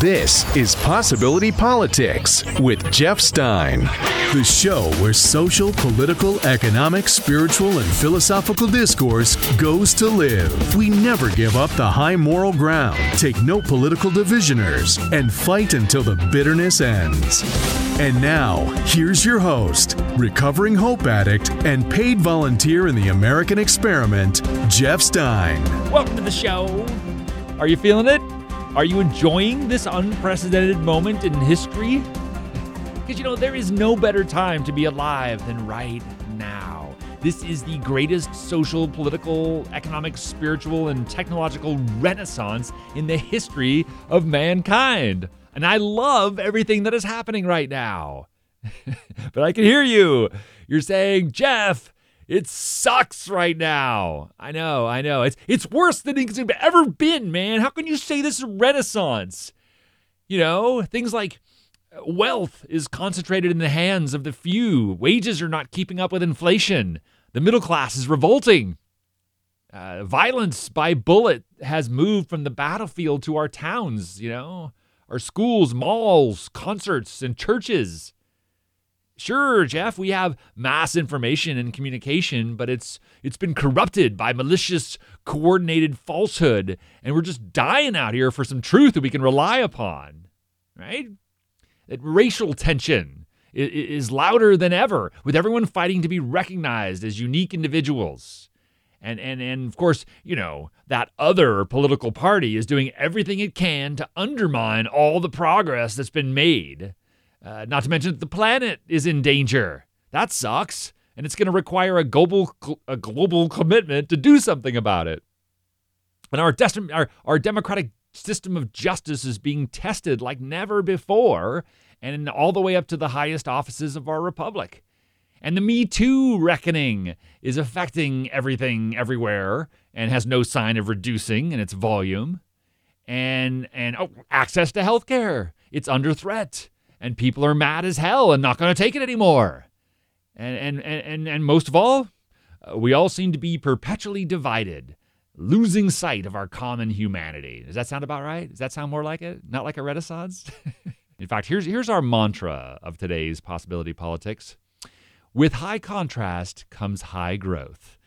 This is Possibility Politics with Jeff Stein. The show where social, political, economic, spiritual, and philosophical discourse goes to live. We never give up the high moral ground, take no political divisioners, and fight until the bitterness ends. And now, here's your host, recovering hope addict and paid volunteer in the American experiment, Jeff Stein. Welcome to the show. Are you feeling it? Are you enjoying this unprecedented moment in history? Because you know, there is no better time to be alive than right now. This is the greatest social, political, economic, spiritual, and technological renaissance in the history of mankind. And I love everything that is happening right now. but I can hear you. You're saying, Jeff, it sucks right now. I know, I know. It's it's worse than it's ever been, man. How can you say this is renaissance? You know, things like wealth is concentrated in the hands of the few. Wages are not keeping up with inflation. The middle class is revolting. Uh, violence by bullet has moved from the battlefield to our towns, you know, our schools, malls, concerts, and churches. Sure, Jeff, we have mass information and communication, but it's it's been corrupted by malicious coordinated falsehood, and we're just dying out here for some truth that we can rely upon. Right? That racial tension is louder than ever, with everyone fighting to be recognized as unique individuals. And, and, and of course, you know, that other political party is doing everything it can to undermine all the progress that's been made. Uh, not to mention that the planet is in danger. That sucks. And it's going to require a global, a global commitment to do something about it. And our, des- our, our democratic system of justice is being tested like never before, and all the way up to the highest offices of our republic. And the Me Too reckoning is affecting everything everywhere and has no sign of reducing in its volume. And and oh, access to healthcare, it's under threat and people are mad as hell and not going to take it anymore. And, and, and, and and most of all, uh, we all seem to be perpetually divided, losing sight of our common humanity. Does that sound about right? Does that sound more like it? Not like a renaissance? In fact, here's, here's our mantra of today's possibility politics with high contrast comes high growth,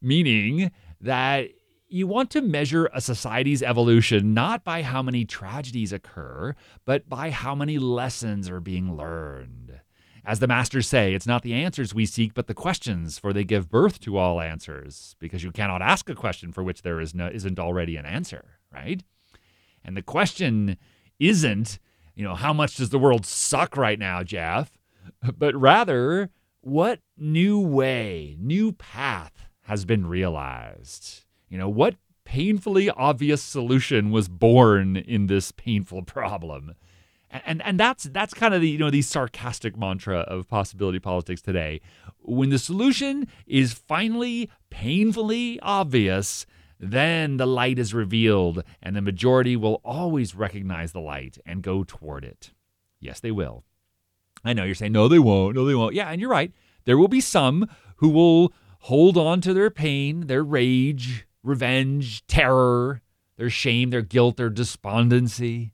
meaning that you want to measure a society's evolution not by how many tragedies occur, but by how many lessons are being learned. As the masters say, it's not the answers we seek, but the questions, for they give birth to all answers, because you cannot ask a question for which there is no, isn't already an answer, right? And the question isn't, you know, how much does the world suck right now, Jeff? But rather, what new way, new path has been realized? You know, what painfully obvious solution was born in this painful problem? And and that's that's kind of the you know the sarcastic mantra of possibility politics today. When the solution is finally painfully obvious, then the light is revealed and the majority will always recognize the light and go toward it. Yes, they will. I know you're saying no they won't. No they won't. Yeah, and you're right. There will be some who will hold on to their pain, their rage, revenge, terror, their shame, their guilt, their despondency.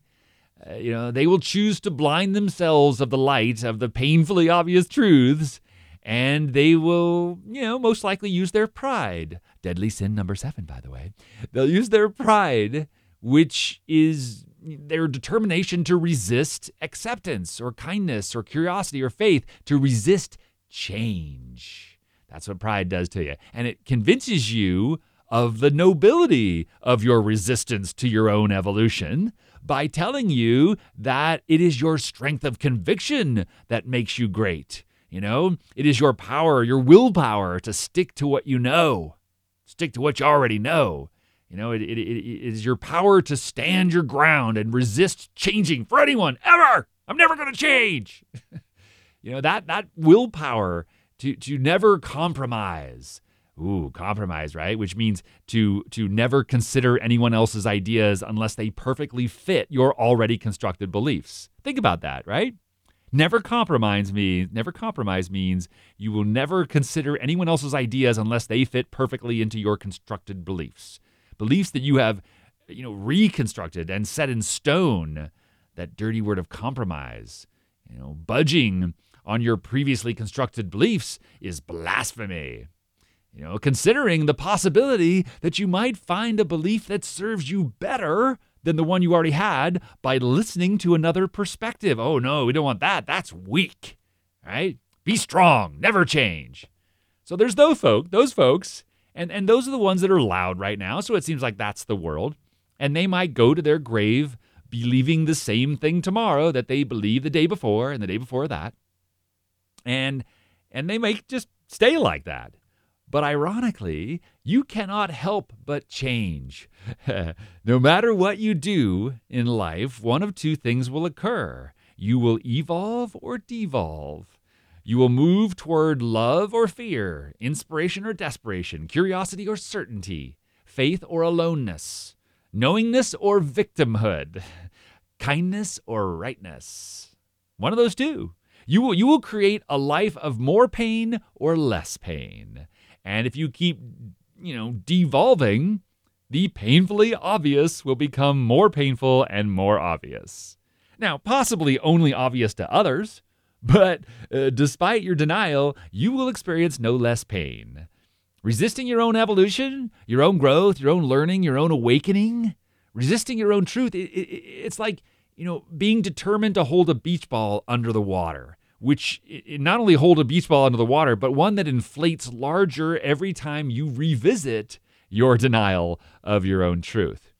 Uh, you know, they will choose to blind themselves of the light of the painfully obvious truths, and they will, you know, most likely use their pride. Deadly sin number seven, by the way. They'll use their pride, which is their determination to resist acceptance or kindness or curiosity or faith, to resist change. That's what pride does to you. And it convinces you of the nobility of your resistance to your own evolution by telling you that it is your strength of conviction that makes you great. You know, it is your power, your willpower to stick to what you know, stick to what you already know. You know, it, it, it is your power to stand your ground and resist changing for anyone ever. I'm never going to change. you know, that, that willpower to, to never compromise Ooh, compromise, right? Which means to to never consider anyone else's ideas unless they perfectly fit your already constructed beliefs. Think about that, right? Never compromise me. Never compromise means you will never consider anyone else's ideas unless they fit perfectly into your constructed beliefs. Beliefs that you have, you know, reconstructed and set in stone that dirty word of compromise. You know, budging on your previously constructed beliefs is blasphemy. You know, considering the possibility that you might find a belief that serves you better than the one you already had by listening to another perspective. Oh no, we don't want that. That's weak. Right? Be strong, never change. So there's those folk, those folks, and and those are the ones that are loud right now. So it seems like that's the world. And they might go to their grave believing the same thing tomorrow that they believed the day before and the day before that. And and they may just stay like that. But ironically, you cannot help but change. no matter what you do in life, one of two things will occur. You will evolve or devolve. You will move toward love or fear, inspiration or desperation, curiosity or certainty, faith or aloneness, knowingness or victimhood, kindness or rightness. One of those two. You will, you will create a life of more pain or less pain. And if you keep, you know, devolving, the painfully obvious will become more painful and more obvious. Now, possibly only obvious to others, but uh, despite your denial, you will experience no less pain. Resisting your own evolution, your own growth, your own learning, your own awakening, resisting your own truth, it, it, it's like, you know, being determined to hold a beach ball under the water which not only hold a beach ball under the water, but one that inflates larger every time you revisit your denial of your own truth.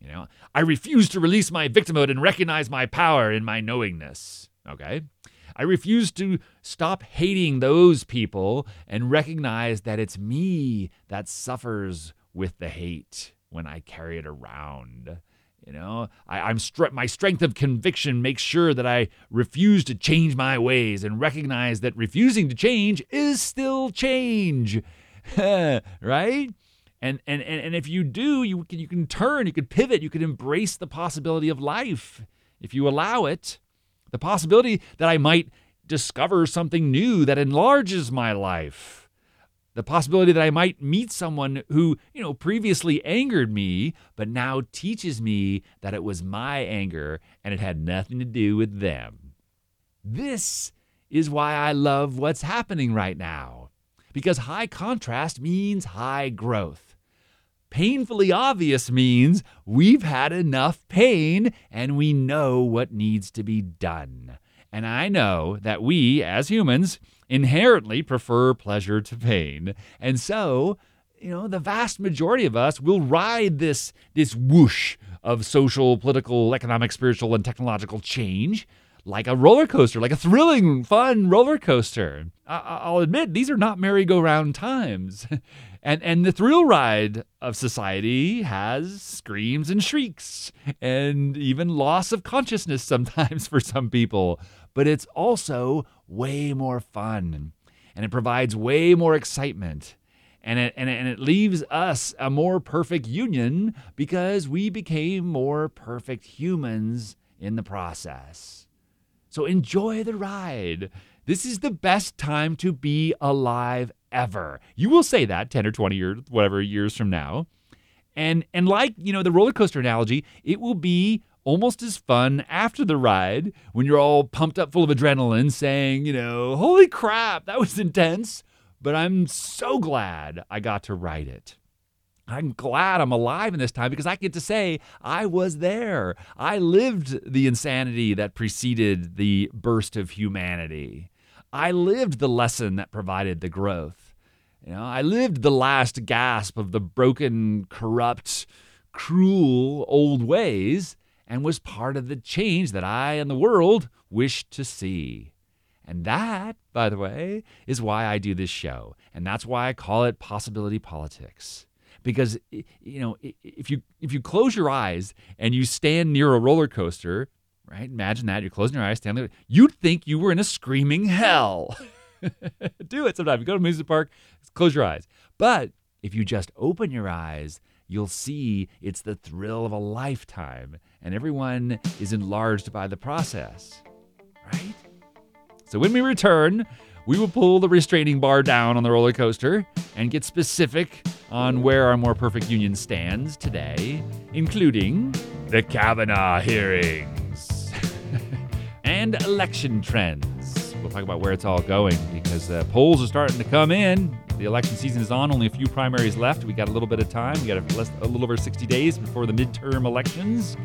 You know, I refuse to release my victimhood and recognize my power in my knowingness. Okay? I refuse to stop hating those people and recognize that it's me that suffers with the hate when I carry it around. You know, I, am str- my strength of conviction makes sure that I refuse to change my ways and recognize that refusing to change is still change, right? And, and and and if you do, you can you can turn, you can pivot, you can embrace the possibility of life if you allow it. The possibility that I might discover something new that enlarges my life the possibility that I might meet someone who, you know, previously angered me, but now teaches me that it was my anger and it had nothing to do with them. This is why I love what's happening right now, because high contrast means high growth. Painfully obvious means we've had enough pain and we know what needs to be done. And I know that we, as humans, inherently prefer pleasure to pain. And so, you know, the vast majority of us will ride this, this whoosh of social, political, economic, spiritual, and technological change like a roller coaster, like a thrilling, fun roller coaster. I- will admit, these are not merry-go-round times. and, and the thrill ride of society has screams and shrieks and even loss of consciousness sometimes for some people but it's also way more fun and it provides way more excitement. And it, and, it, and it leaves us a more perfect union because we became more perfect humans in the process. So enjoy the ride. This is the best time to be alive ever. You will say that 10 or 20 or whatever years from now. And and like, you know, the roller coaster analogy, it will be almost as fun after the ride when you're all pumped up full of adrenaline saying, you know, holy crap, that was intense, but I'm so glad I got to ride it. I'm glad I'm alive in this time because I get to say I was there. I lived the insanity that preceded the burst of humanity. I lived the lesson that provided the growth. You know, I lived the last gasp of the broken, corrupt, cruel old ways and was part of the change that I and the world wished to see. And that, by the way, is why I do this show. And that's why I call it Possibility Politics. Because you know, if you if you close your eyes and you stand near a roller coaster, right? Imagine that you're closing your eyes, standing there, you'd think you were in a screaming hell. do it sometime. Go to amusement park, close your eyes. But if you just open your eyes you'll see it's the thrill of a lifetime, and everyone is enlarged by the process, right? So when we return, we will pull the restraining bar down on the roller coaster and get specific on where our more perfect union stands today, including the Kavanaugh hearings. and election trends. We'll talk about where it's all going because uh, polls are starting to come in. The election season is on, only a few primaries left. We got a little bit of time. We got a, less, a little over 60 days before the midterm elections.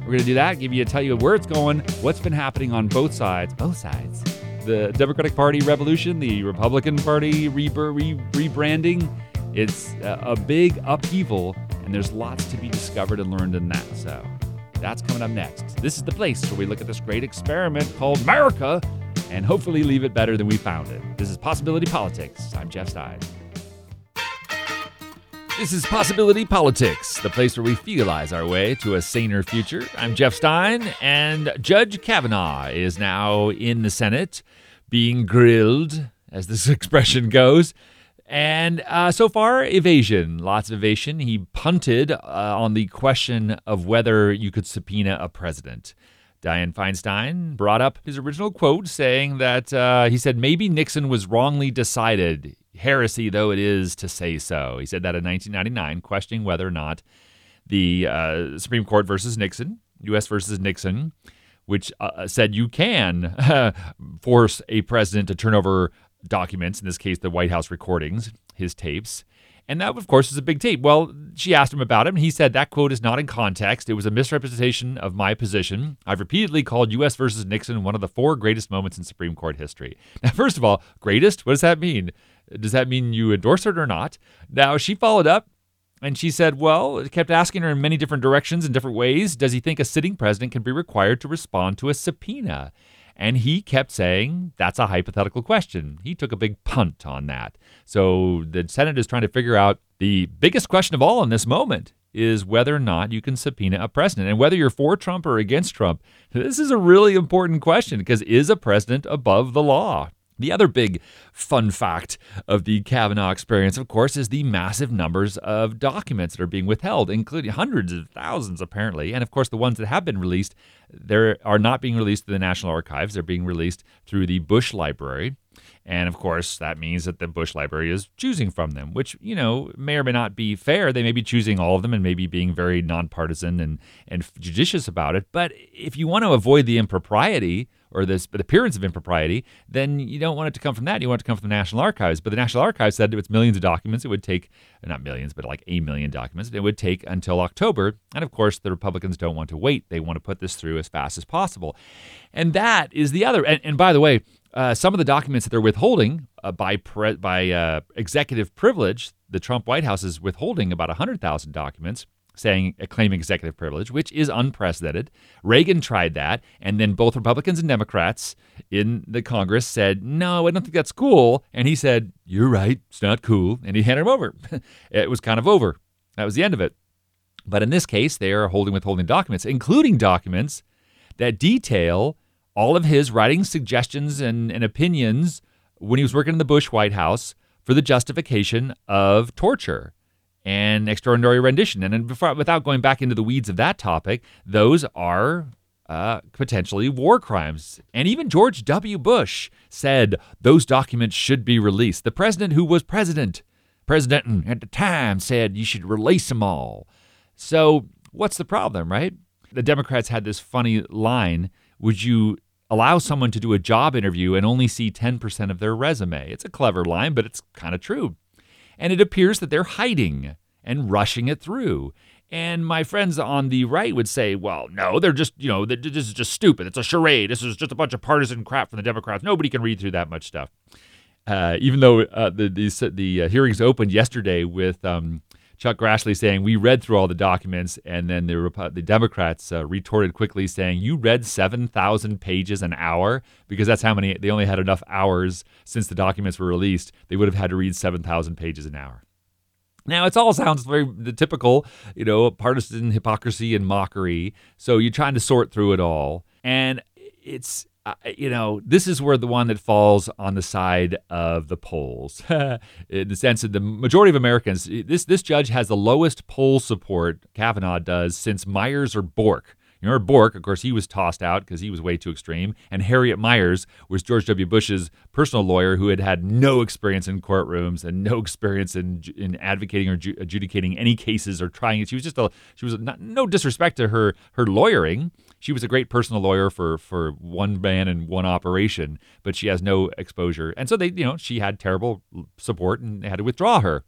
We're going to do that, give you, a tell you where it's going, what's been happening on both sides. Both sides. The Democratic Party revolution, the Republican Party re- re- rebranding. It's a big upheaval, and there's lots to be discovered and learned in that. So that's coming up next. This is the place where we look at this great experiment called America and hopefully leave it better than we found it. This is Possibility Politics. I'm Jeff Stein. This is Possibility Politics, the place where we feelize our way to a saner future. I'm Jeff Stein, and Judge Kavanaugh is now in the Senate being grilled, as this expression goes. And uh, so far, evasion, lots of evasion. He punted uh, on the question of whether you could subpoena a president. Dianne Feinstein brought up his original quote saying that uh, he said, maybe Nixon was wrongly decided, heresy though it is to say so. He said that in 1999, questioning whether or not the uh, Supreme Court versus Nixon, U.S. versus Nixon, which uh, said you can force a president to turn over documents, in this case, the White House recordings, his tapes. And that, of course, is a big tape. Well, she asked him about it, and he said that quote is not in context. It was a misrepresentation of my position. I've repeatedly called U.S. versus Nixon one of the four greatest moments in Supreme Court history. Now, first of all, greatest? What does that mean? Does that mean you endorse it or not? Now, she followed up and she said, well, kept asking her in many different directions in different ways. Does he think a sitting president can be required to respond to a subpoena? And he kept saying, that's a hypothetical question. He took a big punt on that. So the Senate is trying to figure out the biggest question of all in this moment is whether or not you can subpoena a president. And whether you're for Trump or against Trump, this is a really important question because is a president above the law? The other big fun fact of the Kavanaugh experience, of course, is the massive numbers of documents that are being withheld, including hundreds of thousands, apparently. And of course, the ones that have been released, they are not being released to the National Archives. They're being released through the Bush Library. And of course, that means that the Bush Library is choosing from them, which, you know, may or may not be fair. They may be choosing all of them and maybe being very nonpartisan and, and judicious about it. But if you want to avoid the impropriety, or this appearance of impropriety, then you don't want it to come from that. You want it to come from the National Archives. But the National Archives said it's millions of documents, it would take, not millions, but like a million documents, it would take until October. And of course, the Republicans don't want to wait. They want to put this through as fast as possible. And that is the other. And, and by the way, uh, some of the documents that they're withholding uh, by pre- by uh, executive privilege, the Trump White House is withholding about 100,000 documents saying claiming executive privilege, which is unprecedented. Reagan tried that, and then both Republicans and Democrats in the Congress said, "No, I don't think that's cool." And he said, "You're right, it's not cool," and he handed him over. it was kind of over. That was the end of it. But in this case, they are holding withholding documents, including documents that detail all of his writing suggestions and, and opinions when he was working in the Bush White House for the justification of torture and extraordinary rendition. And before, without going back into the weeds of that topic, those are uh, potentially war crimes. And even George W. Bush said those documents should be released. The president who was president, president at the time, said you should release them all. So what's the problem, right? The Democrats had this funny line Would you allow someone to do a job interview and only see 10% of their resume? It's a clever line, but it's kind of true and it appears that they're hiding and rushing it through. And my friends on the right would say, well, no, they're just, you know, this is just stupid. It's a charade. This is just a bunch of partisan crap from the Democrats. Nobody can read through that much stuff. Uh, even though uh, the the, the uh, hearings opened yesterday with um, Chuck Grassley saying we read through all the documents, and then the the Democrats uh, retorted quickly saying you read seven thousand pages an hour because that's how many they only had enough hours since the documents were released. They would have had to read seven thousand pages an hour. Now, it all sounds very the typical, you know, partisan hypocrisy and mockery. So you're trying to sort through it all, and it's you know, this is where the one that falls on the side of the polls, in the sense that the majority of Americans, this this judge has the lowest poll support Kavanaugh does since Miers or Bork. You remember Bork, of course, he was tossed out because he was way too extreme. And Harriet Miers was George W. Bush's personal lawyer who had had no experience in courtrooms and no experience in in advocating or adjudicating any cases or trying it. She was just a she was not, no disrespect to her her lawyering. She was a great personal lawyer for for one man and one operation, but she has no exposure. And so they, you know, she had terrible support and they had to withdraw her.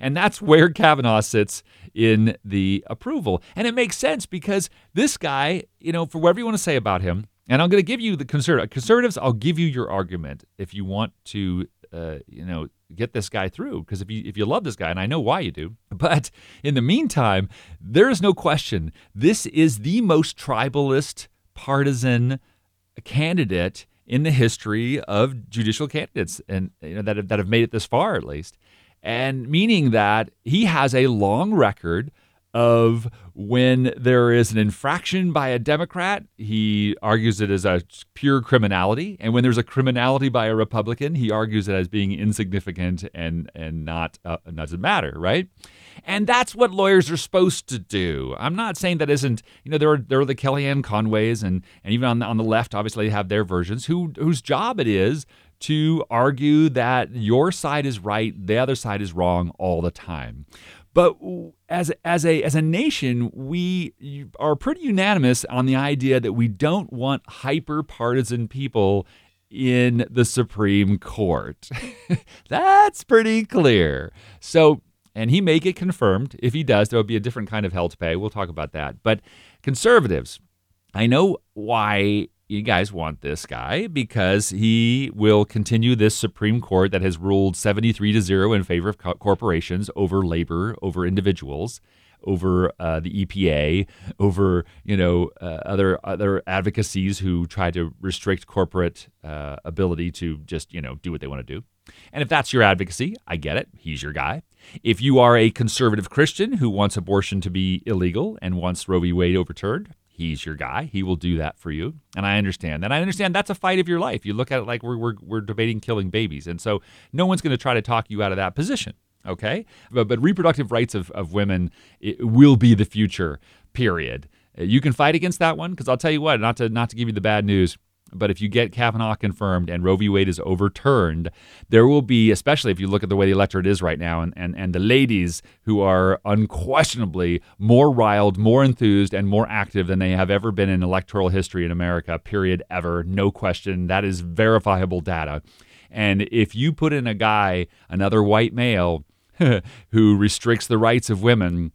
And that's where Kavanaugh sits in the approval. And it makes sense because this guy, you know, for whatever you want to say about him, and I'm going to give you the conservative conservatives. I'll give you your argument if you want to, uh, you know, get this guy through. Because if you if you love this guy, and I know why you do, but in the meantime, there is no question this is the most tribalist, partisan candidate in the history of judicial candidates, and you know, that have, that have made it this far, at least and meaning that he has a long record of when there is an infraction by a Democrat, he argues it as a pure criminality, and when there's a criminality by a Republican, he argues it as being insignificant and and not uh, doesn't matter, right? And that's what lawyers are supposed to do. I'm not saying that isn't, you know, there are there are the Kellyanne Conways and and even on the, on the left, obviously, they have their versions who whose job it is to argue that your side is right, the other side is wrong all the time. But as as a as a nation, we are pretty unanimous on the idea that we don't want hyper partisan people in the Supreme Court. That's pretty clear. So, and he may get confirmed. If he does, there will be a different kind of hell to pay. We'll talk about that. But conservatives, I know why you guys want this guy because he will continue this Supreme Court that has ruled 73 to 0 in favor of co- corporations over labor, over individuals, over uh, the EPA, over you know uh, other other advocacies who try to restrict corporate uh, ability to just you know do what they want to do. And if that's your advocacy, I get it. He's your guy. If you are a conservative Christian who wants abortion to be illegal and wants Roe v. Wade overturned, he's your guy. He will do that for you. And I understand that. I understand that's a fight of your life. You look at it like we're, we're, we're debating killing babies. And so no one's going to try to talk you out of that position. Okay. But, but reproductive rights of, of women will be the future, period. You can fight against that one because I'll tell you what, not to, not to give you the bad news. But if you get Kavanaugh confirmed and Roe v. Wade is overturned, there will be, especially if you look at the way the electorate is right now, and, and, and the ladies who are unquestionably more riled, more enthused, and more active than they have ever been in electoral history in America, period, ever. No question. That is verifiable data. And if you put in a guy, another white male, who restricts the rights of women,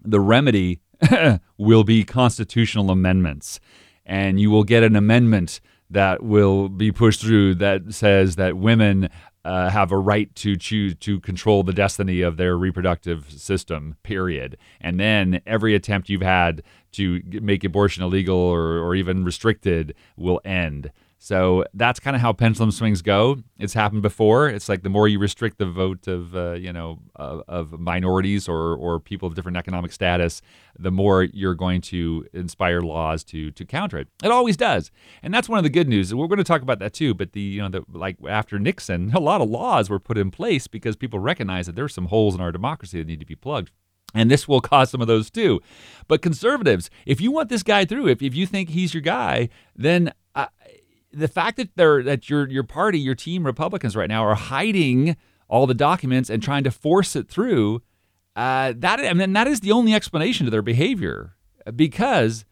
the remedy will be constitutional amendments and you will get an amendment that will be pushed through that says that women uh, have a right to choose to control the destiny of their reproductive system. Period. And then every attempt you've had to make abortion illegal or, or even restricted will end. So that's kind of how pendulum swings go. It's happened before. It's like the more you restrict the vote of uh, you know of, of, minorities or or people of different economic status, the more you're going to inspire laws to to counter it. It always does, and that's one of the good news. We're going to talk about that too. But the you know the like after Nixon, a lot of laws were put in place because people recognize that there's some holes in our democracy that need to be plugged. And this will cause some of those too. But conservatives, if you want this guy through, if, if you think he's your guy, then the fact that they're that your your party, your team, Republicans right now are hiding all the documents and trying to force it through, uh, that I mean that is the only explanation to their behavior. Because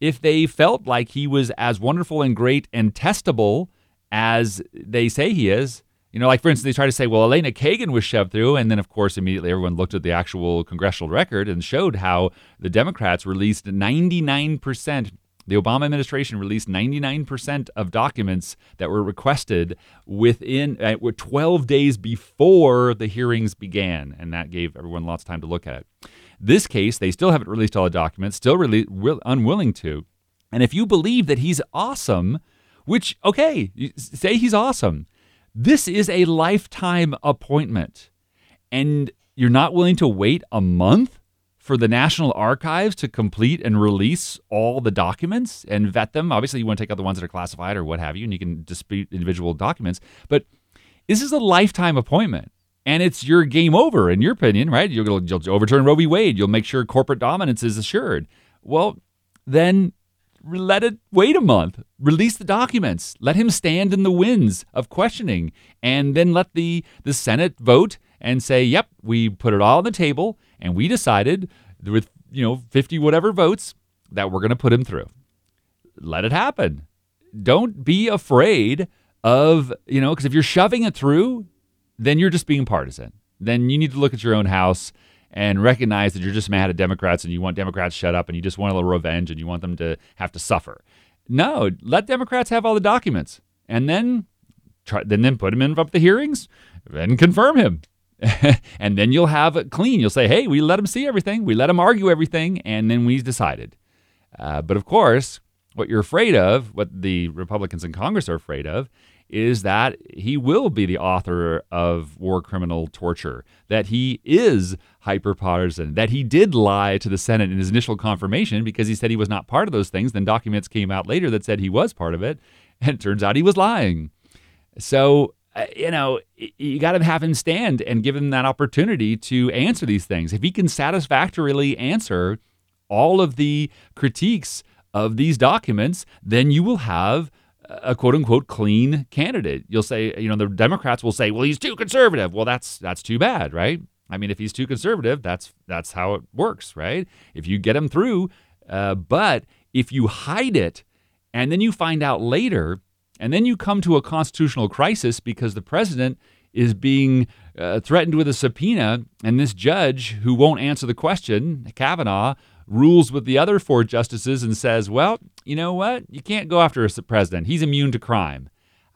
if they felt like he was as wonderful and great and testable as they say he is, you know, like for instance, they try to say, well, Elena Kagan was shoved through, and then of course immediately everyone looked at the actual congressional record and showed how the Democrats released 99 percent the Obama administration released 99% of documents that were requested within uh, 12 days before the hearings began, and that gave everyone lots of time to look at it. This case, they still haven't released all the documents, still really will, unwilling to. And if you believe that he's awesome, which, okay, say he's awesome, this is a lifetime appointment. And you're not willing to wait a month for the National Archives to complete and release all the documents and vet them. Obviously, you want to take out the ones that are classified or what have you, and you can dispute individual documents. But this is a lifetime appointment. And it's your game over, in your opinion, right? You'll, you'll overturn Roe v. Wade. You'll make sure corporate dominance is assured. Well, then let it wait a month. Release the documents. Let him stand in the winds of questioning, and then let the the Senate vote and say, "Yep, we put it all on the table, and we decided with you know 50 whatever votes that we're going to put him through." Let it happen. Don't be afraid of you know because if you're shoving it through, then you're just being partisan. Then you need to look at your own house and recognize that you're just mad at Democrats and you want Democrats shut up and you just want a little revenge and you want them to have to suffer. No, let Democrats have all the documents and then try, then then put him in up the hearings and confirm him. and then you'll have it clean. You'll say, hey, we let him see everything, we let him argue everything, and then we decided. Uh, but of course, what you're afraid of, what the Republicans in Congress are afraid of, is that he will be the author of war criminal torture, that he is hyperpartisan, that he did lie to the Senate in his initial confirmation because he said he was not part of those things. Then documents came out later that said he was part of it, and it turns out he was lying. So, you know, you got to have him stand and give him that opportunity to answer these things. If he can satisfactorily answer all of the critiques of these documents, then you will have a quote unquote clean candidate. You'll say, you know, the Democrats will say, well, he's too conservative. Well, that's that's too bad, right? I mean, if he's too conservative, that's that's how it works, right? If you get him through, uh, but if you hide it and then you find out later, and then you come to a constitutional crisis because the president is being uh, threatened with a subpoena, and this judge who won't answer the question, Kavanaugh, rules with the other four justices and says, well, you know what? You can't go after a president. He's immune to crime.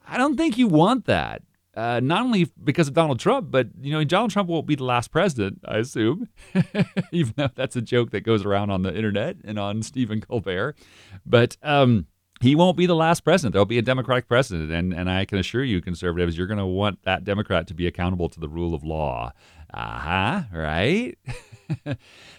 I don't think you want that. Uh, not only because of Donald Trump, but you know Donald Trump won't be the last president, I assume, even though that's a joke that goes around on the internet and on Stephen Colbert. But um, he won't be the last president. There'll be a Democratic president, and and I can assure you, conservatives, you're going to want that Democrat to be accountable to the rule of law. Uh huh. Right.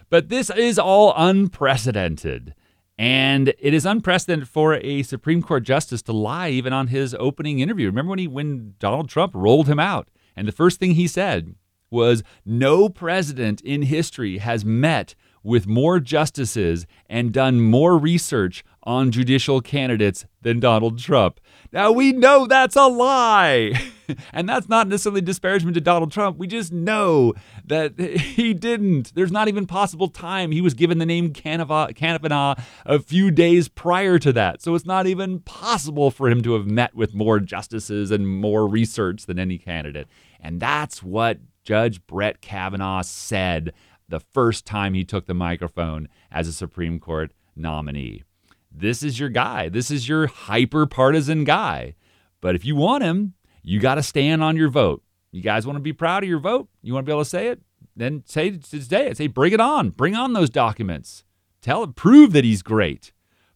but this is all unprecedented. And it is unprecedented for a Supreme Court justice to lie even on his opening interview. Remember when he when Donald Trump rolled him out and the first thing he said was no president in history has met with more justices and done more research on judicial candidates than Donald Trump. Now we know that's a lie. and that's not necessarily disparagement to Donald Trump. We just know that he didn't. There's not even possible time. He was given the name Kavanaugh a few days prior to that. So it's not even possible for him to have met with more justices and more research than any candidate. And that's what Judge Brett Kavanaugh said the first time he took the microphone as a Supreme Court nominee. This is your guy. This is your hyper partisan guy. But if you want him, you got to stand on your vote. You guys want to be proud of your vote? You want to be able to say it? Then say today. Say, bring it on. Bring on those documents. Tell it, prove that he's great.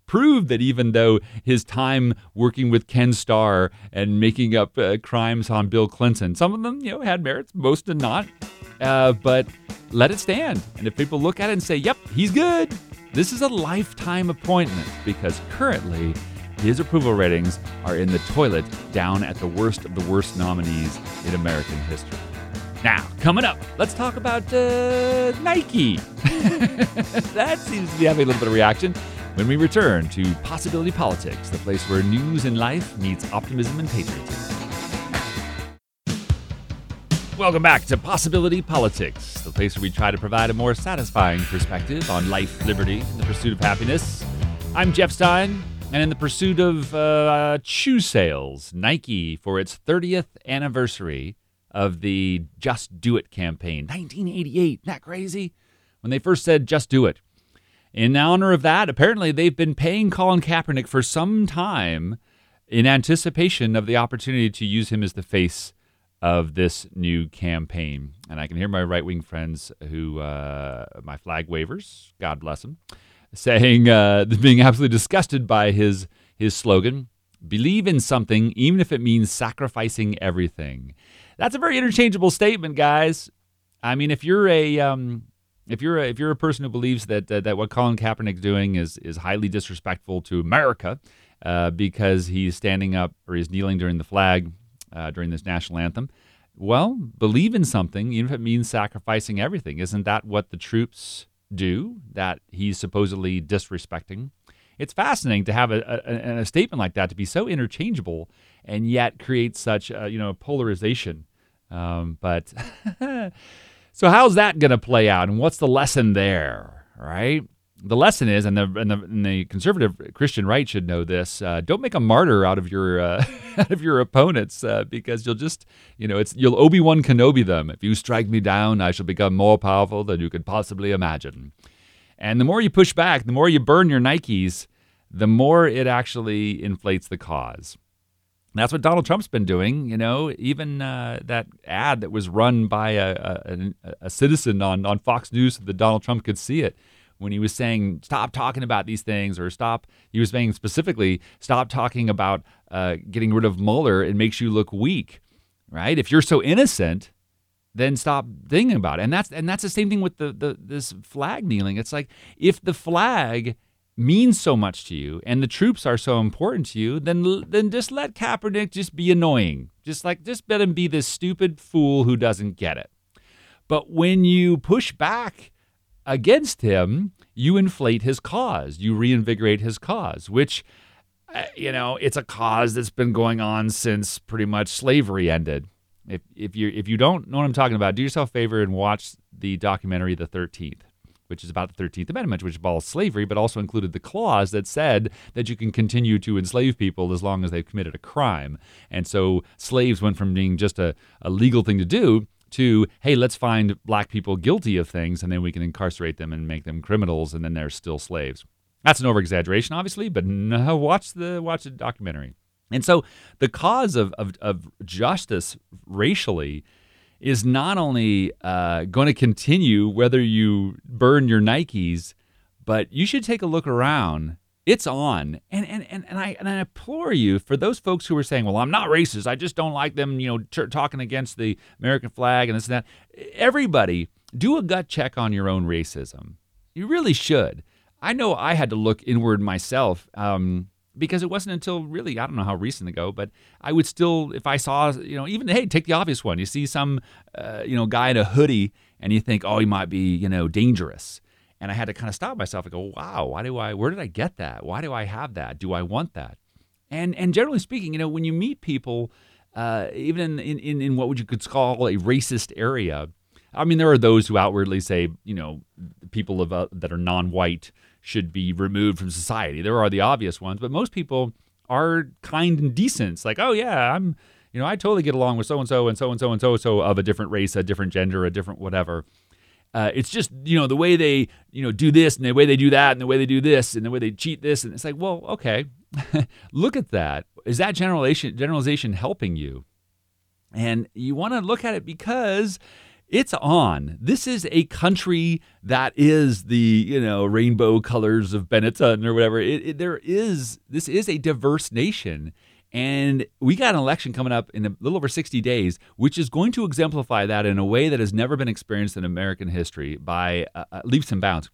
Prove that even though his time working with Ken Starr and making up uh, crimes on Bill Clinton, some of them, you know, had merits, most did not. Uh, but let it stand. And if people look at it and say, yep, he's good, this is a lifetime appointment because currently his approval ratings are in the toilet down at the worst of the worst nominees in American history. Now, coming up, let's talk about uh, Nike. that seems to be having a little bit of reaction when we return to Possibility Politics, the place where news and life meets optimism and patriotism. Welcome back to Possibility Politics, the place where we try to provide a more satisfying perspective on life, liberty, and the pursuit of happiness. I'm Jeff Stein, and in the pursuit of uh, shoe sales, Nike, for its 30th anniversary of the Just Do It campaign, 1988, isn't that crazy? When they first said Just Do It. In honor of that, apparently they've been paying Colin Kaepernick for some time in anticipation of the opportunity to use him as the face of this new campaign. And I can hear my right wing friends who, uh, my flag wavers, God bless them, saying, uh, being absolutely disgusted by his, his slogan believe in something, even if it means sacrificing everything. That's a very interchangeable statement, guys. I mean, if you're a. Um, if you're a, if you're a person who believes that uh, that what Colin Kaepernick's doing is is highly disrespectful to America uh, because he's standing up or he's kneeling during the flag uh, during this national anthem. Well, believe in something, even if it means sacrificing everything. Isn't that what the troops do that he's supposedly disrespecting? it's fascinating to have a, a, a statement like that to be so interchangeable and yet create such a, you know polarization. Um, but so how's that going to play out, and what's the lesson there? Right the lesson is, and the, and the, and the conservative Christian right should know this: uh, don't make a martyr out of your uh, out of your opponents, uh, because you'll just, you know, it's you'll Obi Wan Kenobi them. If you strike me down, I shall become more powerful than you could possibly imagine. And the more you push back, the more you burn your Nikes, the more it actually inflates the cause. That's what Donald Trump's been doing. You know, even uh, that ad that was run by a, a, a citizen on, on Fox News so that Donald Trump could see it when he was saying stop talking about these things or stop he was saying specifically stop talking about uh, getting rid of Mueller. It makes you look weak right? If you're so innocent then stop thinking about it. And that's and that's the same thing with the, the this flag kneeling. It's like if the flag means so much to you and the troops are so important to you then then just let Kaepernick just be annoying. Just like just let him be this stupid fool who doesn't get it. But when you push back against him, you inflate his cause, you reinvigorate his cause, which, uh, you know, it's a cause that's been going on since pretty much slavery ended. If, if you if you don't know what I'm talking about, do yourself a favor and watch the documentary The Thirteenth, which is about the Thirteenth Amendment, which abolished slavery, but also included the clause that said that you can continue to enslave people as long as they've committed a crime. And so slaves went from being just a, a legal thing to do to hey let's find black people guilty of things and then we can incarcerate them and make them criminals and then they're still slaves. That's an overexaggeration obviously but no, watch the watch the documentary. And so the cause of, of, of justice racially is not only uh, going to continue whether you burn your nikes but you should take a look around it's on. And and and, and i and i implore you for those folks who are saying well i'm not racist. I just don't like them you know t- talking against the american flag and this and that. Everybody do a gut check on your own racism. You really should. I know i had to look inward myself um, because it wasn't until really i don't know how recent ago but i would still if i saw you know even hey take the obvious one. You see some uh, you know guy in a hoodie and you think oh he might be you know dangerous and I had to kind of stop myself and go, wow, why do I, where did I get that? Why do I have that? Do I want that? And, and generally speaking, you know, when you meet people, uh, even in, in, in what would you could call a racist area, I mean, there are those who outwardly say, you know, people of, uh, that are non-white should be removed from society. There are the obvious ones, but most people are kind and decent. It's like, oh yeah, I'm, you know, I totally get along with so and so and so and so and so so of a different race, a different gender, a different whatever. Uh, it's just you know the way they you know do this and the way they do that and the way they do this and the way they cheat this. And it's like well okay. Look at that. Is that generalization generalization helping you? And you want to look at it because it's on. This is a country that is the you know rainbow colors of benetton or whatever. It, it, there is this is a diverse nation and we got an election coming up in a little over 60 days, which is going to exemplify that in a way that has never been experienced in American history by uh, uh, leaps and bounds.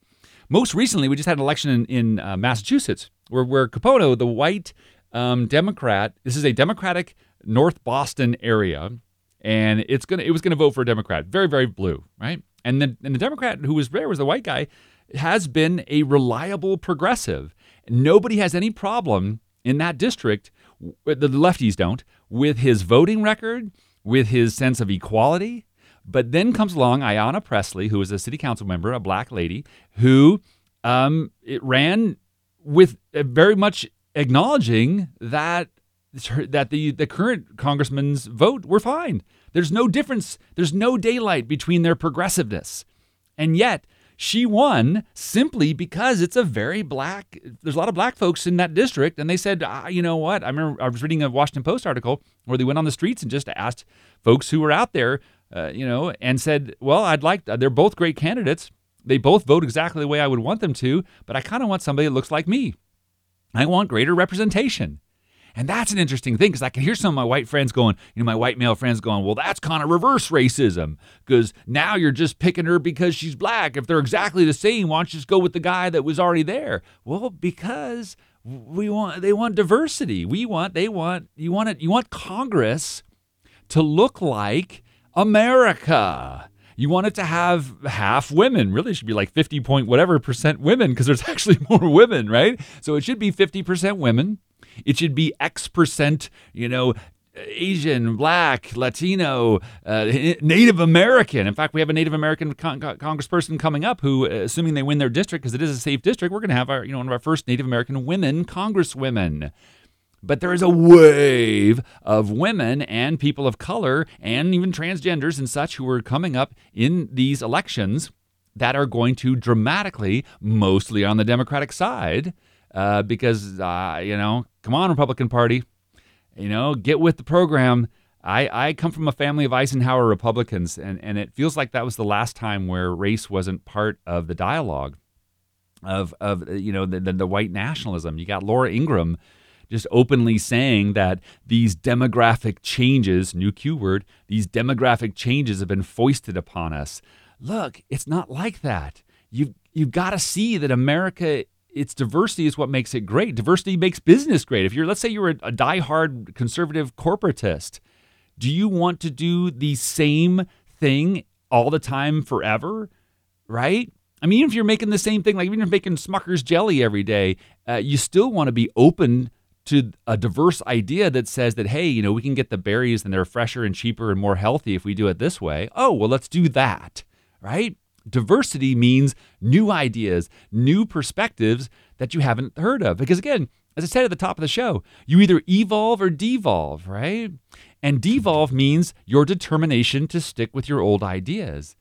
Most recently, we just had an election in, in uh, Massachusetts where, where the white um, Democrat, this is a Democratic North Boston area, and it's gonna it was gonna vote for a Democrat, very very blue, right? And the and the Democrat who was there was the white guy, has been a reliable progressive. Nobody has any problem in that district the lefties don't, with his voting record, with his sense of equality. But then comes along Ayanna Pressley, who is a city council member, a black lady, who um, it ran with very much acknowledging that that the the current congressman's vote were fine. There's no difference. There's no daylight between their progressiveness, and yet she won simply because it's a very black there's a lot of black folks in that district and they said ah, you know what? I remember i was reading a washington post article where they went on the streets and just asked folks who were out there uh, you know and said well i'd like they're both great candidates. They both vote exactly the way i would want them to but i kind of want somebody that looks like me. I want greater representation and that's an interesting thing because I can hear some of my white friends going, you know, my white male friends going, well, that's kind of reverse racism because now you're just picking her because she's black. If they're exactly the same, why don't you just go with the guy that was already there? Well, because we want they want diversity. We want they want you want it you want Congress to look like America. You want it to have half women. Really, it should be like 50 point whatever percent women because there's actually more women, right? So it should be 50% women. It should be X percent, you know, Asian, Black, Latino, uh, Native American. In fact, we have a Native American con- congressperson coming up who, uh, assuming they win their district, because it is a safe district, we're going to have our, you know, one of our first Native American women congresswomen. But there is a wave of women and people of color and even transgenders and such who are coming up in these elections that are going to dramatically, mostly on the Democratic side, uh, because, uh, you know, come on, Republican Party, you know, get with the program. I, I come from a family of Eisenhower Republicans, and, and it feels like that was the last time where race wasn't part of the dialogue of, of you know, the, the, the white nationalism. You got Laura Ingraham just openly saying that these demographic changes, new Q word, these demographic changes have been foisted upon us. Look, it's not like that. You've, you've got to see that America its diversity is what makes it great. Diversity makes business great. If you're, let's say, you're a, a diehard conservative corporatist, do you want to do the same thing all the time forever? Right? I mean, even if you're making the same thing, like even if you're making Smucker's jelly every day, uh, you still want to be open to a diverse idea that says that, hey, you know, we can get the berries and they're fresher and cheaper and more healthy if we do it this way. Oh, well, let's do that, right? Diversity means new ideas, new perspectives that you haven't heard of. Because again, as I said at the top of the show, you either evolve or devolve, right? And devolve means your determination to stick with your old ideas.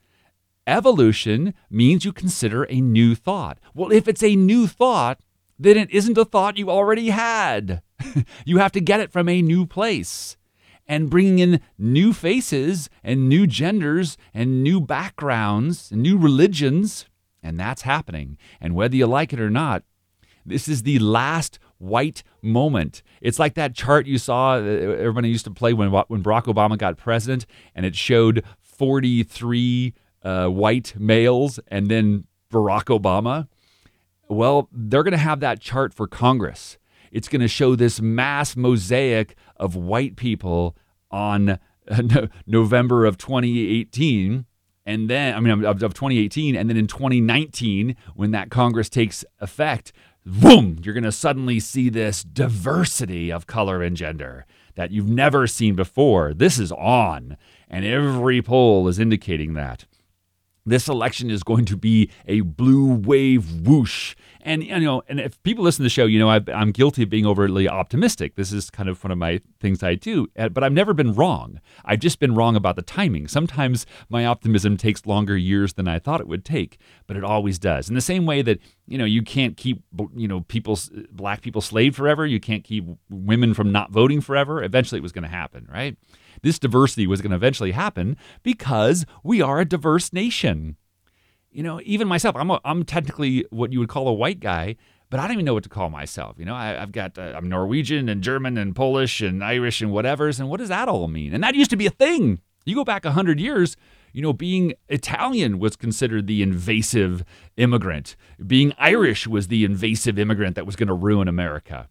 Evolution means you consider a new thought. Well, if it's a new thought, then it isn't a thought you already had. you have to get it from a new place. And bringing in new faces and new genders and new backgrounds and new religions. And that's happening. And whether you like it or not, this is the last white moment. It's like that chart you saw uh, everybody used to play when, when Barack Obama got president, and it showed 43 uh, white males and then Barack Obama. Well, they're going to have that chart for Congress. It's going to show this mass mosaic of white people on November of 2018. And then, I mean, of, of 2018. And then in 2019, when that Congress takes effect, boom, you're going to suddenly see this diversity of color and gender that you've never seen before. This is on. And every poll is indicating that this election is going to be a blue wave whoosh. And you know, and if people listen to the show, you know, I, am guilty of being overly optimistic. This is kind of one of my things I do, uh, but I've never been wrong. I've just been wrong about the timing. Sometimes my optimism takes longer years than I thought it would take, but it always does. In the same way that you know, you can't keep you know people, black people, slave forever. You can't keep women from not voting forever. Eventually, it was going to happen, right? this diversity was going to eventually happen because we are a diverse nation. You know, even myself, I'm, a, I'm technically what you would call a white guy, but I don't even know what to call myself. You know, I, have got, uh, I'm Norwegian and German and Polish and Irish and whatever's. And what does that all mean? And that used to be a thing. You go back 100 years, you know, being Italian was considered the invasive immigrant. Being Irish was the invasive immigrant that was going to ruin America.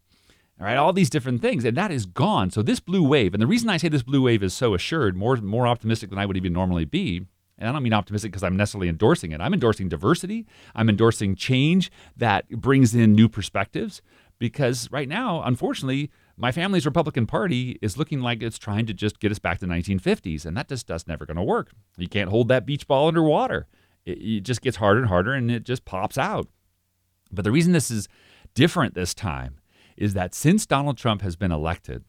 All right, all these different things, and that is gone. So this blue wave, and the reason I say this blue wave is so assured, more more optimistic than I would even normally be, and I don't mean optimistic because I'm necessarily endorsing it. I'm endorsing diversity. I'm endorsing change that brings in new perspectives. Because right now, unfortunately, my family's Republican Party is looking like it's trying to just get us back to the 1950s, and that just that's never going to work. You can't hold that beach ball underwater. It, it just gets harder and harder, and it just pops out. But the reason this is different this time is that since Donald Trump has been elected,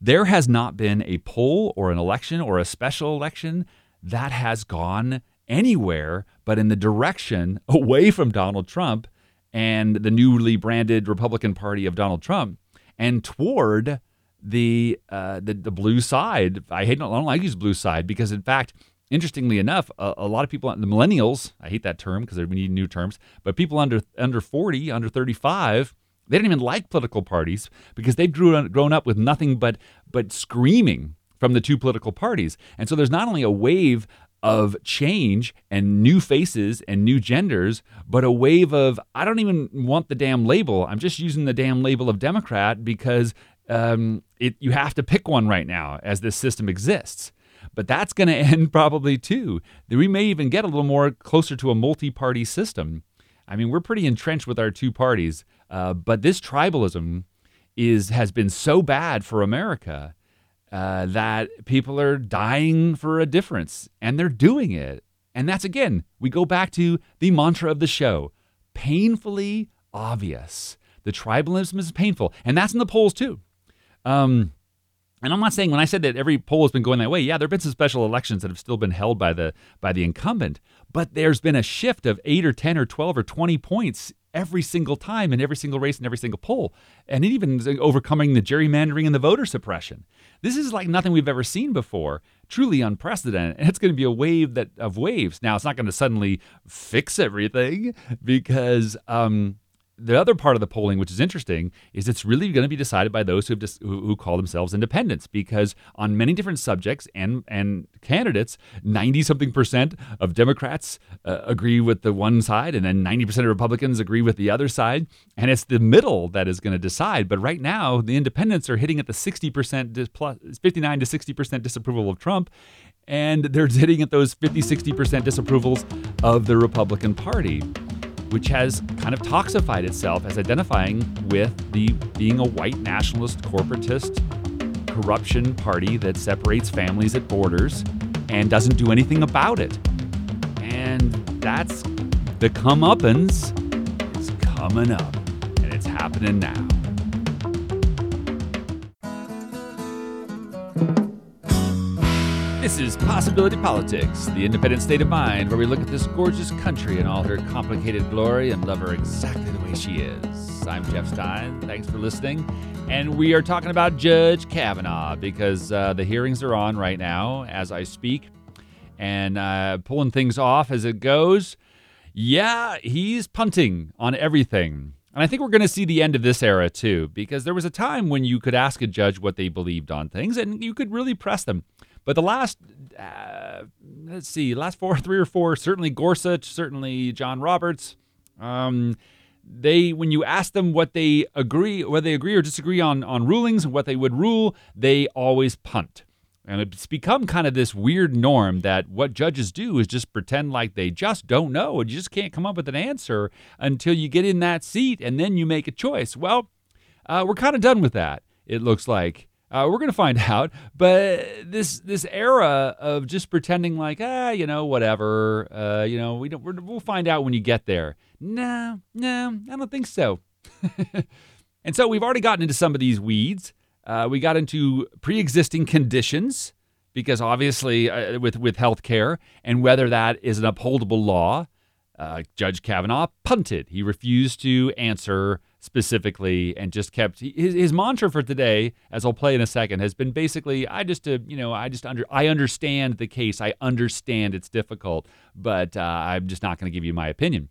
there has not been a poll or an election or a special election that has gone anywhere but in the direction away from Donald Trump and the newly branded Republican Party of Donald Trump and toward the uh, the, the blue side. I hate I don't like use blue side because in fact, interestingly enough, a, a lot of people the millennials. I hate that term because we need new terms, but people under under forty, under thirty five they didn't even like political parties because they've grew, grown up with nothing but but screaming from the two political parties. And so there's not only a wave of change and new faces and new genders, but a wave of I don't even want the damn label. I'm just using the damn label of Democrat because um, it, you have to pick one right now as this system exists. but that's going to end probably too. We may even get a little more closer to a multi party system. I mean, we're pretty entrenched with our two parties, uh, but this tribalism is has been so bad for America uh, that people are dying for a difference, and they're doing it. And that's again, we go back to the mantra of the show: painfully obvious. The tribalism is painful, and that's in the polls too. Um, and I'm not saying when I said that every poll has been going that way. Yeah, there have been some special elections that have still been held by the by the incumbent, but there's been a shift of eight or ten or twelve or twenty points every single time in every single race and every single poll, and it even overcoming the gerrymandering and the voter suppression. This is like nothing we've ever seen before. Truly unprecedented, and it's going to be a wave that of waves. Now, it's not going to suddenly fix everything because um, the other part of the polling, which is interesting, is it's really going to be decided by those who, dis- who, call themselves independents, because on many different subjects and and candidates, ninety something percent of Democrats uh, agree with the one side, and then ninety percent of Republicans agree with the other side, and it's the middle that is going to decide. But right now, the independents are hitting at the sixty percent plus fifty nine to sixty percent disapproval of Trump, and they're hitting at those 50 60% disapprovals of the Republican Party which has kind of toxified itself as identifying with the being a white nationalist corporatist corruption party that separates families at borders and doesn't do anything about it. And that's the comeuppance is coming up, and it's happening now. This is Possibility Politics, the independent state of mind where we look at this gorgeous country in all her complicated glory and love her exactly the way she is. I'm Jeff Stein. Thanks for listening. And we are talking about Judge Kavanaugh because uh, the hearings are on right now as I speak and uh, pulling things off as it goes. Yeah, he's punting on everything. And I think we're going to see the end of this era too, because there was a time when you could ask a judge what they believed on things and you could really press them. But the last, uh, let's see, last four, three or four, certainly Gorsuch, certainly John Roberts. Um, they, when you ask them what they agree, whether they agree or disagree on on rulings and what they would rule, they always punt. And it's become kind of this weird norm that what judges do is just pretend like they just don't know and you just can't come up with an answer until you get in that seat and then you make a choice. Well, uh, we're kind of done with that, it looks like. Uh, we're going to find out. But this this era of just pretending like ah, you know, whatever, uh, you know, we don't, we will find out when you get there. No, no, I don't think so. and so we've already gotten into some of these weeds. Uh, we got into pre-existing conditions because obviously uh, with with healthcare and whether that is an upholdable law. Uh, Judge Kavanaugh punted. He refused to answer specifically and just kept his, his mantra for today as I'll play in a second has been basically I just uh, you know I just under I understand the case. I understand it's difficult but uh, I'm just not going to give you my opinion.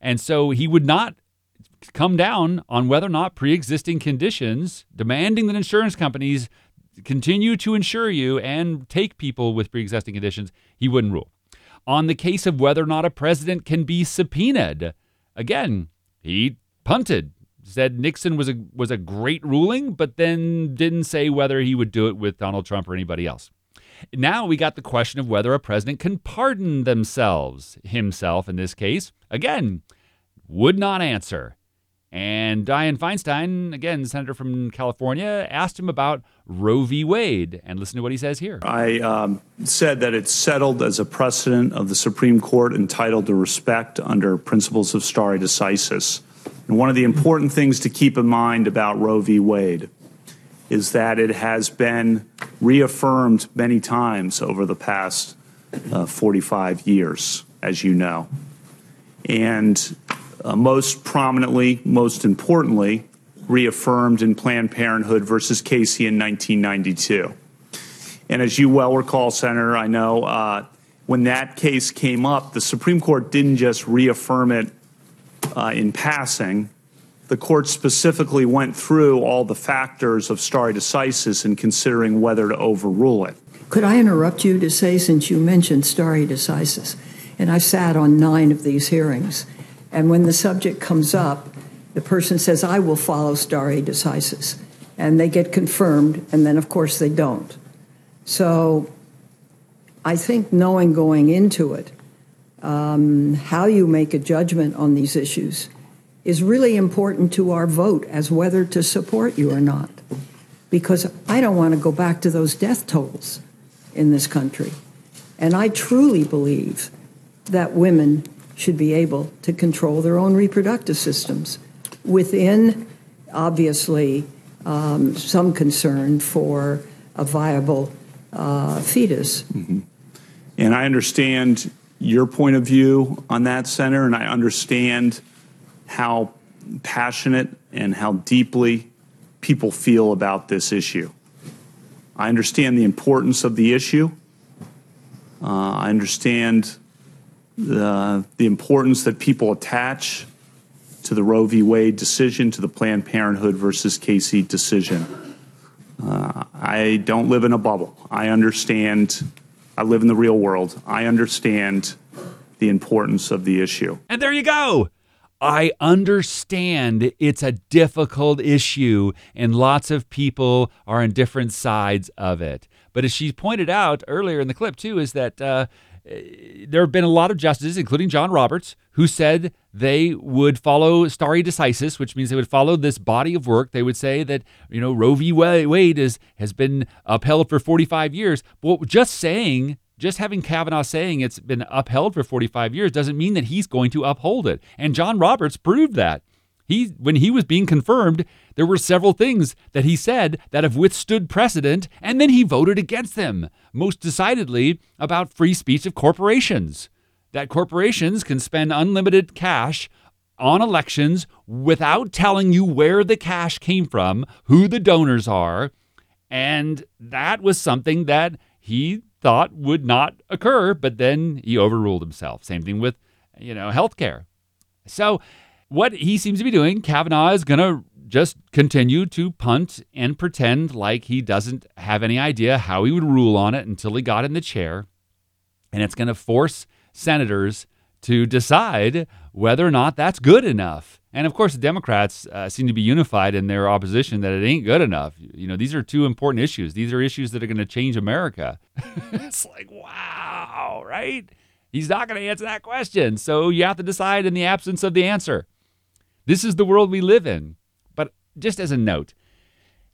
And so he would not come down on whether or not pre-existing conditions demanding that insurance companies continue to insure you and take people with pre-existing conditions he wouldn't rule. On the case of whether or not a president can be subpoenaed again he punted said Nixon was a was a great ruling, but then didn't say whether he would do it with Donald Trump or anybody else. Now we got the question of whether a president can pardon themselves, himself in this case. Again, would not answer. And Dianne Feinstein, again, senator from California, asked him about Roe v. Wade. And listen to what he says here. I um, said that it's settled as a precedent of the Supreme Court entitled to respect under principles of stare decisis. And one of the important things to keep in mind about Roe v. Wade is that it has been reaffirmed many times over the past uh, 45 years, as you know. And uh, most prominently, most importantly, reaffirmed in Planned Parenthood versus Casey in 1992. And as you well recall, Senator, I know uh, when that case came up, the Supreme Court didn't just reaffirm it uh, in passing, the court specifically went through all the factors of stare decisis in considering whether to overrule it. Could I interrupt you to say, since you mentioned stare decisis, and I sat on nine of these hearings, and when the subject comes up, the person says, I will follow stare decisis. And they get confirmed, and then, of course, they don't. So I think knowing going into it um, how you make a judgment on these issues is really important to our vote as whether to support you or not. Because I don't want to go back to those death tolls in this country. And I truly believe that women should be able to control their own reproductive systems within, obviously, um, some concern for a viable uh, fetus. Mm-hmm. And I understand your point of view on that, center, and I understand how passionate and how deeply people feel about this issue. I understand the importance of the issue. Uh, I understand the, the importance that people attach to the Roe v. Wade decision, to the Planned Parenthood versus Casey decision. Uh, I don't live in a bubble. I understand I live in the real world. I understand the importance of the issue. And there you go. I understand it's a difficult issue and lots of people are on different sides of it. But as she pointed out earlier in the clip, too, is that uh, there have been a lot of justices, including John Roberts, who said they would follow stare decisis, which means they would follow this body of work. They would say that you know Roe v. Wade is, has been upheld for 45 years. But just saying, just having Kavanaugh saying it's been upheld for 45 years doesn't mean that he's going to uphold it. And John Roberts proved that. He, when he was being confirmed, there were several things that he said that have withstood precedent, and then he voted against them, most decidedly about free speech of corporations. That corporations can spend unlimited cash on elections without telling you where the cash came from, who the donors are, and that was something that he thought would not occur, but then he overruled himself. Same thing with, you know, healthcare. So what he seems to be doing, Kavanaugh is going to just continue to punt and pretend like he doesn't have any idea how he would rule on it until he got in the chair. And it's going to force senators to decide whether or not that's good enough. And of course, the Democrats uh, seem to be unified in their opposition that it ain't good enough. You know, these are two important issues. These are issues that are going to change America. it's like, wow, right? He's not going to answer that question. So you have to decide in the absence of the answer. This is the world we live in. But just as a note,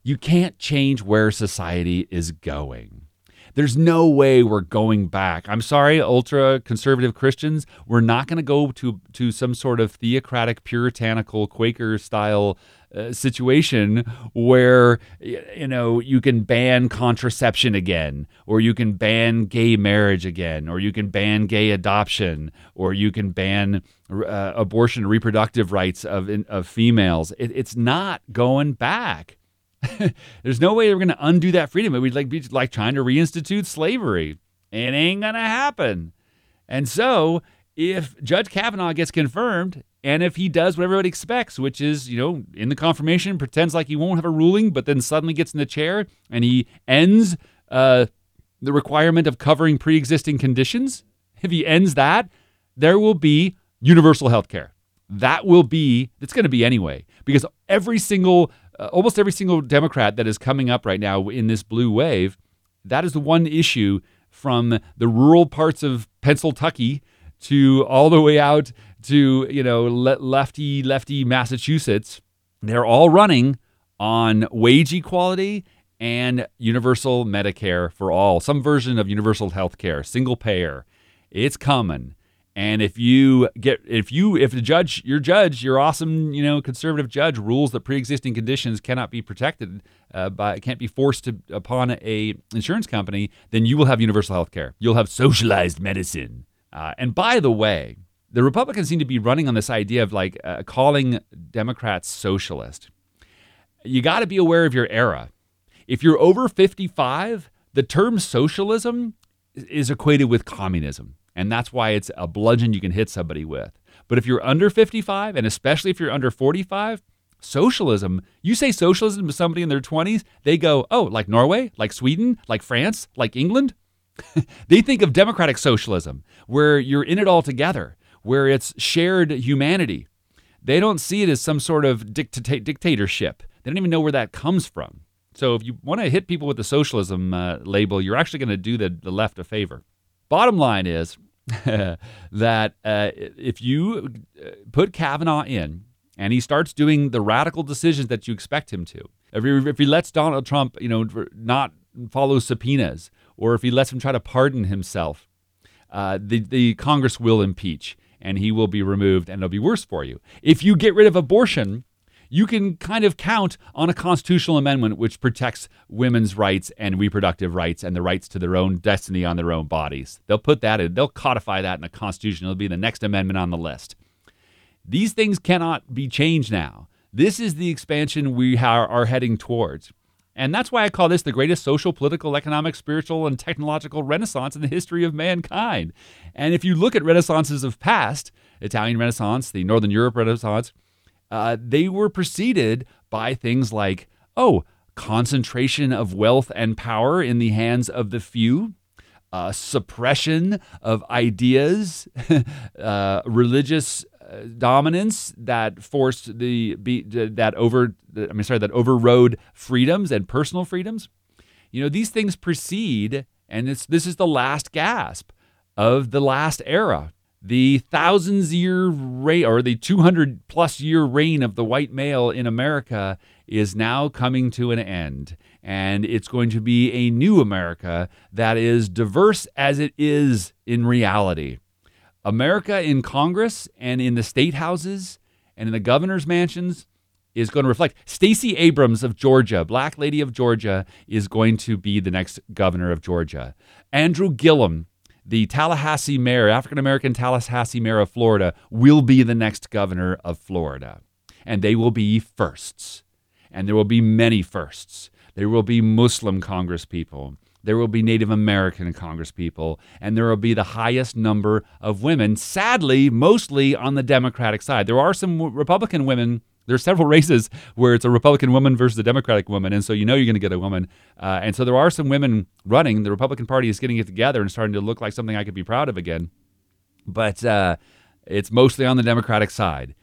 you can't change where society is going. There's no way we're going back. I'm sorry, ultra conservative Christians. We're not going to go to to some sort of theocratic, puritanical, Quaker style uh, situation where you know you can ban contraception again or you can ban gay marriage again or you can ban gay adoption or you can ban uh, abortion reproductive rights of of females it, it's not going back there's no way we're going to undo that freedom. It would like be like trying to reinstitute slavery. It ain't going to happen. And so if Judge Kavanaugh gets confirmed and if he does what everybody expects, which is, you know, in the confirmation, pretends like he won't have a ruling, but then suddenly gets in the chair and he ends uh, the requirement of covering pre existing conditions, if he ends that, there will be universal health care. That will be, it's going to be anyway, because every single, uh, almost every single Democrat that is coming up right now in this blue wave, that is the one issue from the rural parts of Pennsylvania to all the way out to you know le- lefty lefty Massachusetts, they're all running on wage equality and universal Medicare for all, some version of universal health care, single payer. It's coming. And if you get if you if the judge your judge your awesome you know conservative judge rules that pre-existing conditions cannot be protected uh, by can't be forced to, upon a insurance company, then you will have universal health care. You'll have socialized medicine. Uh, and by the way, the Republicans seem to be running on this idea of like uh, calling Democrats socialist. You got to be aware of your era. If you're over 55, the term socialism is equated with communism. And that's why it's a bludgeon you can hit somebody with. But if you're under 55, and especially if you're under 45, socialism, you say socialism to somebody in their 20s, they go, oh, like Norway, like Sweden, like France, like England. they think of democratic socialism, where you're in it all together where it's shared humanity. They don't see it as some sort of dicta- dictatorship. They don't even know where that comes from. So if you want to hit people with the socialism uh, label, you're actually going to do the, the left a favor. Bottom line is that uh, if you uh, put Kavanaugh in and he starts doing the radical decisions that you expect him to, if he, if he lets Donald Trump, you know, not follow subpoenas, or if he lets him try to pardon himself, uh, the the Congress will impeach and he will be removed, and it'll be worse for you. If you get rid of abortion, you can kind of count on a constitutional amendment which protects women's rights and reproductive rights and the rights to their own destiny on their own bodies. They'll put that in, they'll codify that in the Constitution. It'll be the next amendment on the list. These things cannot be changed now. This is the expansion we are heading towards. And that's why I call this the greatest social, political, economic, spiritual, and technological renaissance in the history of mankind. And if you look at renaissances of past, Italian Renaissance, the Northern Europe Renaissance, uh, they were preceded by things like, oh, concentration of wealth and power in the hands of the few, uh, suppression of ideas, uh, religious uh, dominance that forced the that over I mean sorry that overrode freedoms and personal freedoms. You know these things precede, and it's this is the last gasp of the last era the thousands year reign or the 200 plus year reign of the white male in America is now coming to an end. And it's going to be a new America that is diverse as it is in reality. America in Congress and in the state houses and in the governor's mansions is going to reflect. Stacey Abrams of Georgia, Black Lady of Georgia, is going to be the next governor of Georgia. Andrew Gillum the Tallahassee mayor, African American Tallahassee mayor of Florida, will be the next governor of Florida. And they will be firsts. And there will be many firsts. There will be Muslim congresspeople. There will be Native American congresspeople. And there will be the highest number of women, sadly, mostly on the Democratic side. There are some Republican women there's several races where it's a Republican woman versus a Democratic woman, and so you know you're going to get a woman. Uh, and so there are some women running. The Republican Party is getting it together and starting to look like something I could be proud of again. But uh, it's mostly on the Democratic side.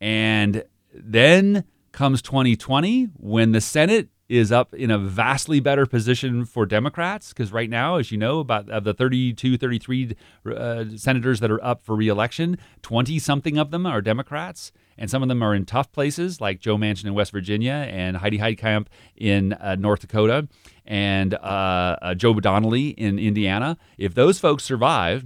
And then comes 2020 when the Senate is up in a vastly better position for Democrats because right now, as you know, about of the 32, 33 uh, senators that are up for reelection, 20 something of them are Democrats and some of them are in tough places like Joe Manchin in West Virginia and Heidi Heitkamp in uh, North Dakota and uh, uh, Joe Donnelly in Indiana. If those folks survive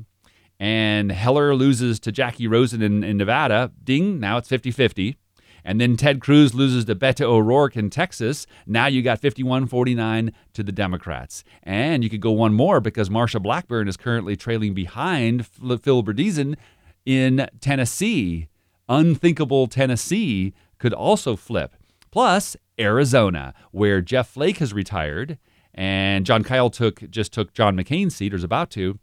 and Heller loses to Jacky Rosen in, in Nevada, ding, now it's 50 50. And then Ted Cruz loses to Beto O'Rourke in Texas. Now you got 51 49 to the Democrats. And you could go one more because Marsha Blackburn is currently trailing behind Phil Bredesen in Tennessee unthinkable Tennessee could also flip. Plus, Arizona, where Jeff Flake has retired and Jon Kyl took just took John McCain's seat or is about to.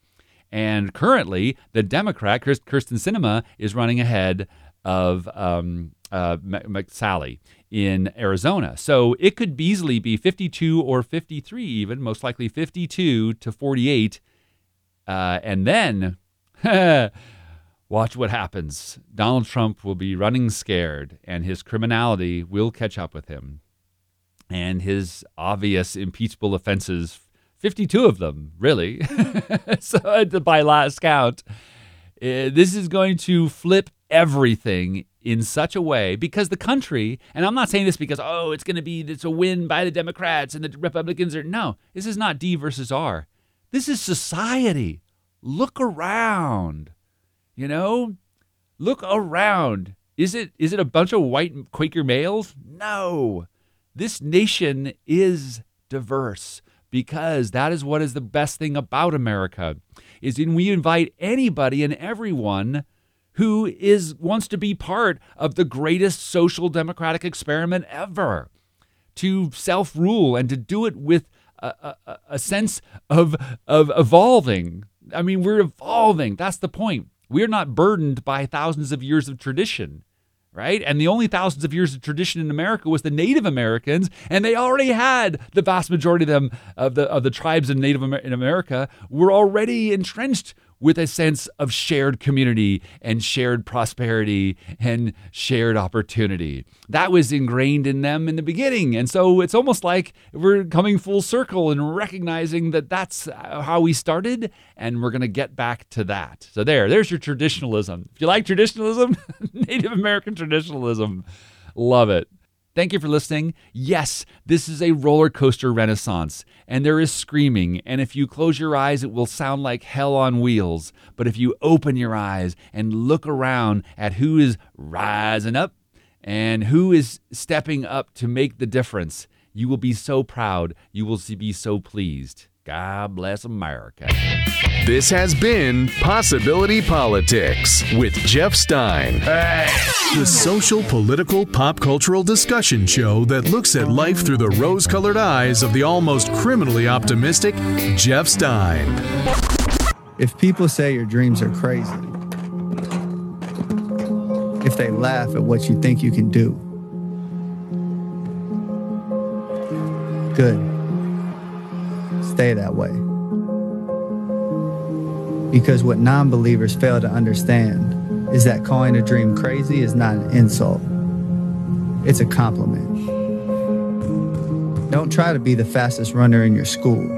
And currently, the Democrat, Kyrsten Sinema, is running ahead of um, uh, McSally in Arizona. So it could easily be 52 or 53, even, most likely 52 to 48. Uh, and then Watch what happens. Donald Trump will be running scared, and his criminality will catch up with him. And his obvious impeachable offenses 52 of them, really. so, by last count, uh, this is going to flip everything in such a way because the country, and I'm not saying this because, oh, it's going to be, it's a win by the Democrats and the Republicans are, no, this is not D versus R. This is society. Look around. You know, look around. Is it is it a bunch of white Quaker males? No. This nation is diverse because that is what is the best thing about America is when we invite anybody and everyone who is wants to be part of the greatest social democratic experiment ever to self-rule and to do it with a, a, a sense of of evolving. I mean, we're evolving. That's the point. We're not burdened by thousands of years of tradition, right? And the only thousands of years of tradition in America was the Native Americans, and they already had the vast majority of them of the of the tribes in Native Amer- in America were already entrenched with a sense of shared community and shared prosperity and shared opportunity. That was ingrained in them in the beginning. And so it's almost like we're coming full circle and recognizing that that's how we started and we're going to get back to that. So there, there's your traditionalism. If you like traditionalism, Native American traditionalism, love it. Thank you for listening. Yes, this is a roller coaster renaissance, and there is screaming. And if you close your eyes, it will sound like hell on wheels. But if you open your eyes and look around at who is rising up and who is stepping up to make the difference, you will be so proud. You will be so pleased. God bless America. This has been Possibility Politics with Jeff Stein. The social, political, pop cultural discussion show that looks at life through the rose colored eyes of the almost criminally optimistic Jeff Stein. If people say your dreams are crazy, if they laugh at what you think you can do, good. Stay that way. Because what non believers fail to understand is that calling a dream crazy is not an insult, it's a compliment. Don't try to be the fastest runner in your school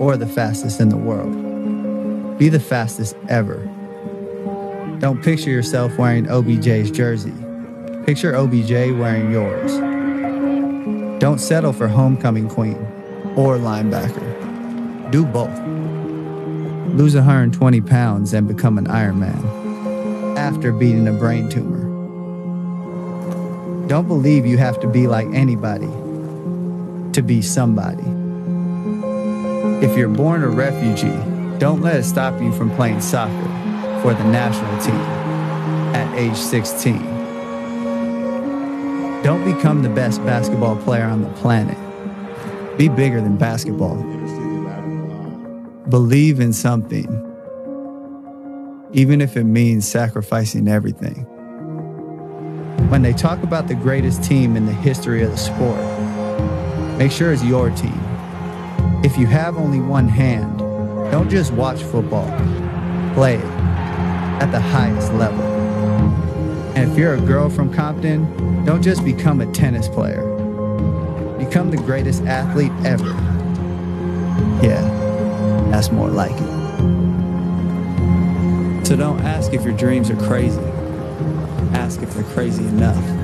or the fastest in the world. Be the fastest ever. Don't picture yourself wearing OBJ's jersey. Picture OBJ wearing yours. Don't settle for homecoming queen or linebacker. Do both. Lose 120 pounds and become an Ironman after beating a brain tumor. Don't believe you have to be like anybody to be somebody. If you're born a refugee, don't let it stop you from playing soccer for the national team at age 16. Don't become the best basketball player on the planet. Be bigger than basketball. Believe in something, even if it means sacrificing everything. When they talk about the greatest team in the history of the sport, make sure it's your team. If you have only one hand, don't just watch football, play it at the highest level. And if you're a girl from Compton, don't just become a tennis player. Become the greatest athlete ever. Yeah, that's more like it. So don't ask if your dreams are crazy. Ask if they're crazy enough.